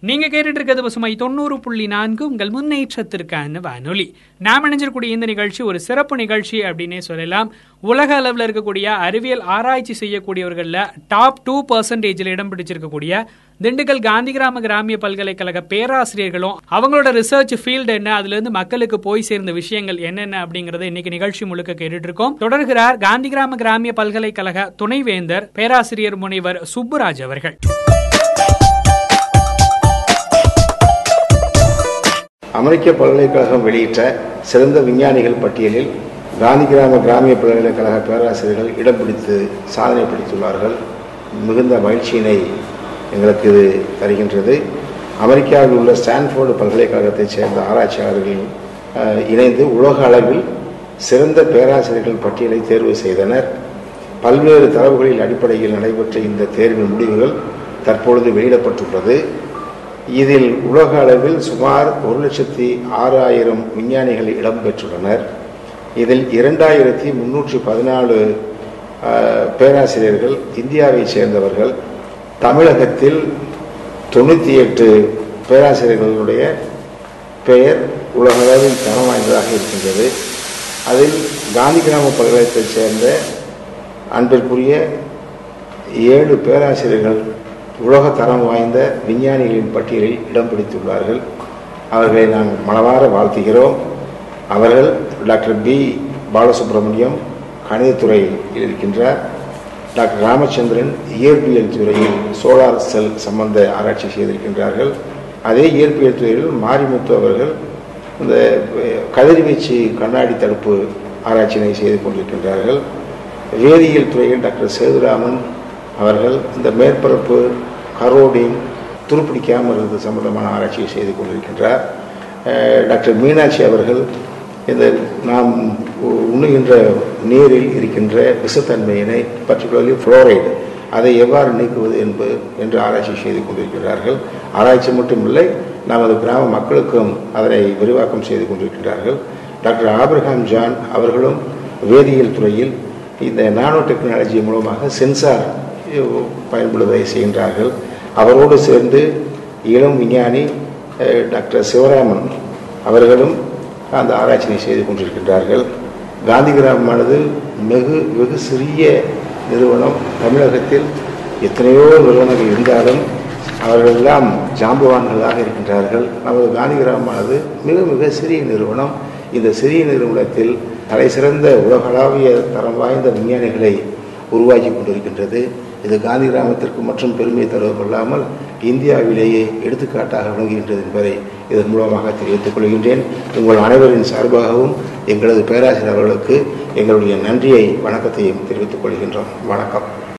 நீங்க கேட்டுட்டு இருக்கிறது பசுமை தொண்ணூறு புள்ளி நான்கு உங்கள் முன்னேற்றத்திற்கான வானொலி. நாம் இணைஞ்சிருக்கூடிய இந்த நிகழ்ச்சி ஒரு சிறப்பு நிகழ்ச்சி அப்படின்னே சொல்லலாம். உலக அளவில் இருக்கக்கூடிய அறிவியல் ஆராய்ச்சி செய்யக்கூடியவர்கள்ல டாப் டூ பர்சன்டேஜில் இடம் பிடிச்சிருக்கக்கூடிய திண்டுக்கல் காந்தி கிராம கிராமிய பல்கலைக்கழக பேராசிரியர்களும் அவங்களோட ரிசர்ச் ஃபீல்டு என்ன அதுல இருந்து மக்களுக்கு போய் சேர்ந்த விஷயங்கள் என்னென்ன அப்படிங்கறத இன்னைக்கு நிகழ்ச்சி முழுக்க கேட்டுட்டு இருக்கோம் தொடர்கிறார் காந்தி கிராம கிராமிய பல்கலைக்கழக துணைவேந்தர் பேராசிரியர் முனைவர் சுப்புராஜ் அவர்கள். அமெரிக்க பல்கலைக்கழகம் வெளியிட்ட சிறந்த விஞ்ஞானிகள் பட்டியலில் காந்தி கிராம கிராமிய பல்கலைக்கழக பேராசிரியர்கள் இடம் பிடித்து சாதனை பிடித்துள்ளார்கள். மிகுந்த மகிழ்ச்சியினை எங்களுக்கு இது தருகின்றது. அமெரிக்காவில் உள்ள ஸ்டான்ஃபோர்டு பல்கலைக்கழகத்தைச் சேர்ந்த ஆராய்ச்சியாளர்கள் இணைந்து உலக அளவில் சிறந்த பேராசிரியர்கள் பட்டியலை தேர்வு செய்தனர். பல்வேறு தரவுகளின் அடிப்படையில் நடைபெற்ற இந்த தேர்வின் முடிவுகள் தற்பொழுது வெளியிடப்பட்டுள்ளது. இதில் உலக அளவில் சுமார் ஒரு லட்சத்தி ஆறாயிரம் விஞ்ஞானிகள் இடம்பெற்றுள்ளனர் இதில் இரண்டாயிரத்தி முன்னூற்றி பதினாலு பேராசிரியர்கள் இந்தியாவைச் சேர்ந்தவர்கள். தமிழகத்தில் தொண்ணூற்றி எட்டு பேராசிரியர்களுடைய பெயர் உலகளவில் தரம் வாய்ந்ததாக இருக்கின்றது. அதில் காந்தி கிராம பல்கலைக்கழகத்தைச் சேர்ந்த அன்பிற்குரிய ஏழு பேராசிரியர்கள் உலக தரம் வாய்ந்த விஞ்ஞானிகளின் பட்டியலில் இடம் பிடித்துள்ளார்கள். அவர்களை நாம் மனவார வாழ்த்துகிறோம். அவர்கள் டாக்டர் பி. பாலசுப்ரமணியம் கணிதத்துறையில் இருக்கின்றார். டாக்டர் ராமச்சந்திரன் இயற்பியல் துறையில் சோலார் செல் சம்பந்த ஆராய்ச்சி செய்திருக்கின்றார்கள். அதே இயற்பியல் துறையில் மாரிமுத்து அவர்கள் இந்த கதிர்வீச்சு கண்ணாடி தடுப்பு ஆராய்ச்சியினை செய்து கொண்டிருக்கின்றார்கள். வேதியியல் துறையில் டாக்டர் சேதுராமன் அவர்கள் இந்த மேற்பரப்பு கரோடின் துருப்பிடிக்காமல் இருந்தது சம்பந்தமான ஆராய்ச்சியை செய்து கொண்டிருக்கின்றார். டாக்டர் மீனாட்சி அவர்கள் இந்த நாம் உ- உண்ணுகின்ற நீரில் இருக்கின்ற விஷத்தன்மையினை பர்டிகுலர்லி ஃப்ளோரைடு அதை எவ்வாறு நீக்குவது என்பது என்று ஆராய்ச்சி செய்து கொண்டிருக்கிறார்கள். ஆராய்ச்சி மட்டுமில்லை நமது கிராம மக்களுக்கும் அதனை விரிவாக்கம் செய்து கொண்டிருக்கிறார்கள். டாக்டர் ஆபிரகாம் ஜான் அவர்களும் வேதியியல் துறையில் இந்த நானோ டெக்னாலஜி மூலமாக சென்சார் பயன்படுவதை செய்கின்றார்கள். அவரோடு சேர்ந்து இளம் விஞ்ஞானி டாக்டர் சிவராமன் அவர்களும் அந்த ஆராய்ச்சியை செய்து கொண்டிருக்கின்றார்கள். காந்தி கிராமமானது வெகு வெகு சிறிய நிறுவனம். தமிழகத்தில் எத்தனையோ நிறுவனங்கள் இருந்தாலும் அவர்களெல்லாம் ஜாம்பவான்களாக இருக்கின்றார்கள். நமது காந்தி கிராமமானது மிக மிக சிறிய நிறுவனம். இந்த சிறிய நிறுவனத்தில் தலைசிறந்த உலகளாவிய தரம் வாய்ந்த விஞ்ஞானிகளை உருவாக்கி கொண்டிருக்கின்றது. இது காந்தி கிராமத்திற்கு மற்றும் பெருமை தருவதல்லாமல் இந்தியாவிலேயே எடுத்துக்காட்டாக விளங்குகின்றது என்பதை இதன் மூலமாக தெரிவித்துக் கொள்கின்றேன். உங்கள் அனைவரின் சார்பாகவும் எங்களது பேராசிரியர்களுக்கு எங்களுடைய நன்றியை வணக்கத்தையும் தெரிவித்துக் கொள்கின்றோம். வணக்கம்.